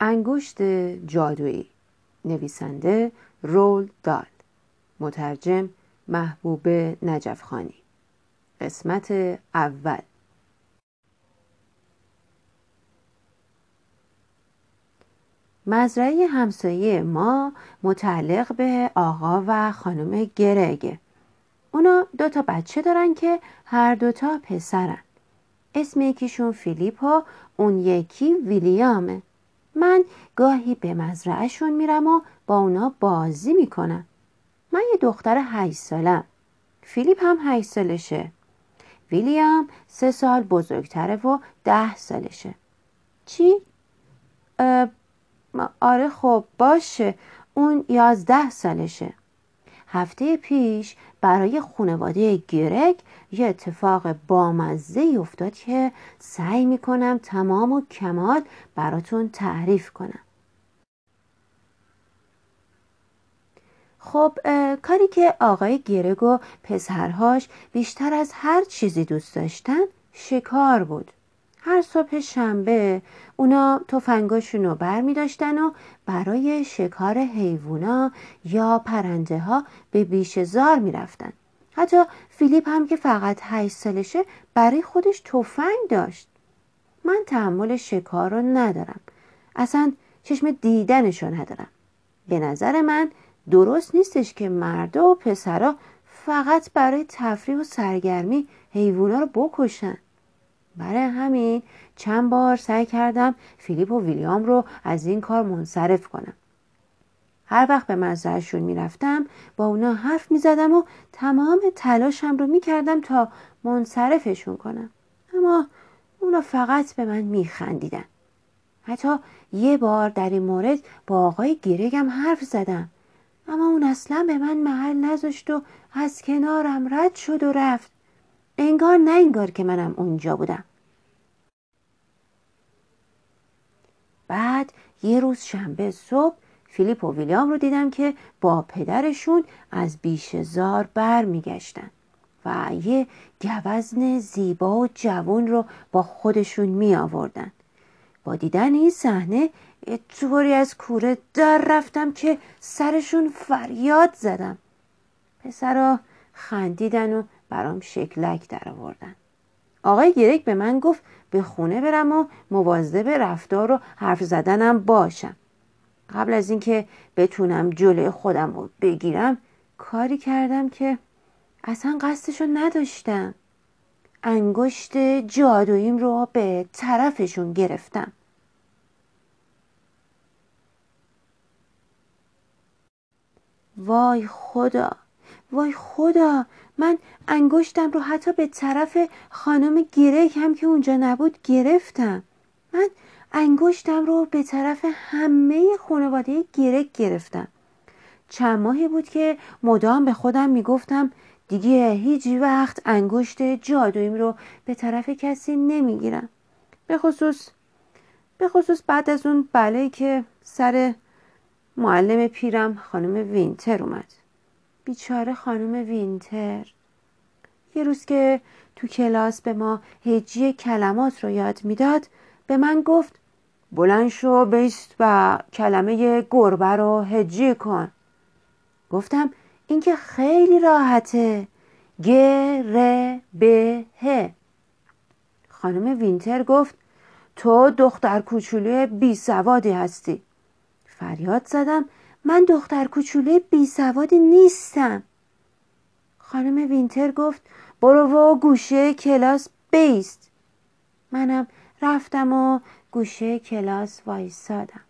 انگشت جادویی نویسنده رول دال مترجم محبوب نجفخانی قسمت اول. مزرعه همسایه ما متعلق به آقا و خانم گرگه. اونا دو تا بچه دارن که هر دوتا پسرن. اسم یکیشون فیلیپ و اون یکی ویلیامه. من گاهی به مزرعهشون میرم و با اونا بازی می‌کنم. من یه دختر هشت سالم. فیلیپ هم هشت سالشه. ویلیام سه سال بزرگتره و ده سالشه. چی؟ آره خب باشه. اون یازده سالشه. هفته پیش برای خانواده گرگ یه اتفاق بامزه افتاد که سعی می‌کنم تمام و کمال براتون تعریف کنم. خب کاری که آقای گرگ و پسرهاش بیشتر از هر چیزی دوست داشتن شکار بود. هر صبح شنبه اونا تفنگاشون رو بر می داشتن و برای شکار حیوونا یا پرنده ها به بیش زار می رفتن. حتی فیلیپ هم که فقط هشت سالشه برای خودش تفنگ داشت. من تحمل شکار رو ندارم. اصلا چشم دیدنش رو ندارم. به نظر من درست نیستش که مردا و پسرا فقط برای تفریح و سرگرمی حیوونا رو بکشن. برای همین چند بار سعی کردم فیلیپ و ویلیام رو از این کار منصرف کنم. هر وقت به مزرعهشون می‌رفتم با اونا حرف می‌زدم و تمام تلاشم رو می‌کردم تا منصرفشون کنم. اما اونا فقط به من میخندیدن. حتی یه بار در این مورد با آقای گیرگم حرف زدم. اما اون اصلا به من محل نذاشت و از کنارم رد شد و رفت. انگار نه انگار که منم اونجا بودم بعد یه روز شنبه صبح فیلیپ و ویلیام رو دیدم که با پدرشون از بیشزار بر میگشتن و یه گوزن زیبا و جوون رو با خودشون می آوردن. با دیدن این صحنه طوری از کوره در رفتم که سرشون فریاد زدم پسرا خندیدن و برام شکلک در آوردن آقای گرک به من گفت به خونه برم و مواظب رفتار و حرف زدنم باشم. قبل از اینکه بتونم جلوی خودم رو بگیرم کاری کردم که اصلا قصدشو نداشتم. انگشت جادوییم رو به طرفشون گرفتم. وای خدا. وای خدا من انگشتم رو حتی به طرف خانم گیرک هم که اونجا نبود گرفتم. من انگشتم رو به طرف همه خانواده گیرک گرفتم. چند ماهی بود که مدام به خودم می‌گفتم دیگه هیچ وقت انگشت جادویم رو به طرف کسی نمی‌گیرم. به خصوص به خصوص بعد از اون بله که سر معلم پیرم خانم وینتر اومد. بیچاره خانم وینتر. یه روز که تو کلاس به ما هجی کلمات رو یاد می‌داد به من گفت بلند شو بایست و کلمه گربه رو هجی کن. گفتم این که خیلی راحته. گ ر ب ه خانم وینتر گفت تو دختر کوچولوی بی سوادی هستی. فریاد زدم من دختر کوچولوی بی سوادی نیستم. خانم وینتر گفت برو و گوشه کلاس بیست. منم رفتم و گوشه کلاس وایسادم.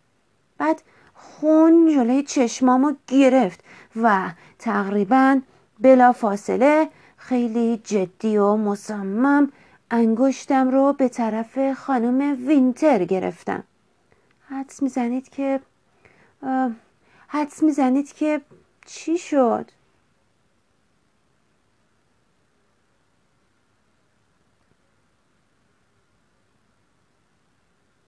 بعد خون جلوی چشمامو گرفت و تقریبا بلا فاصله خیلی جدی و مصمم انگشتم رو به طرف خانم وینتر گرفتم. حدس می‌زنید که حدس می‌زنید که چی شد؟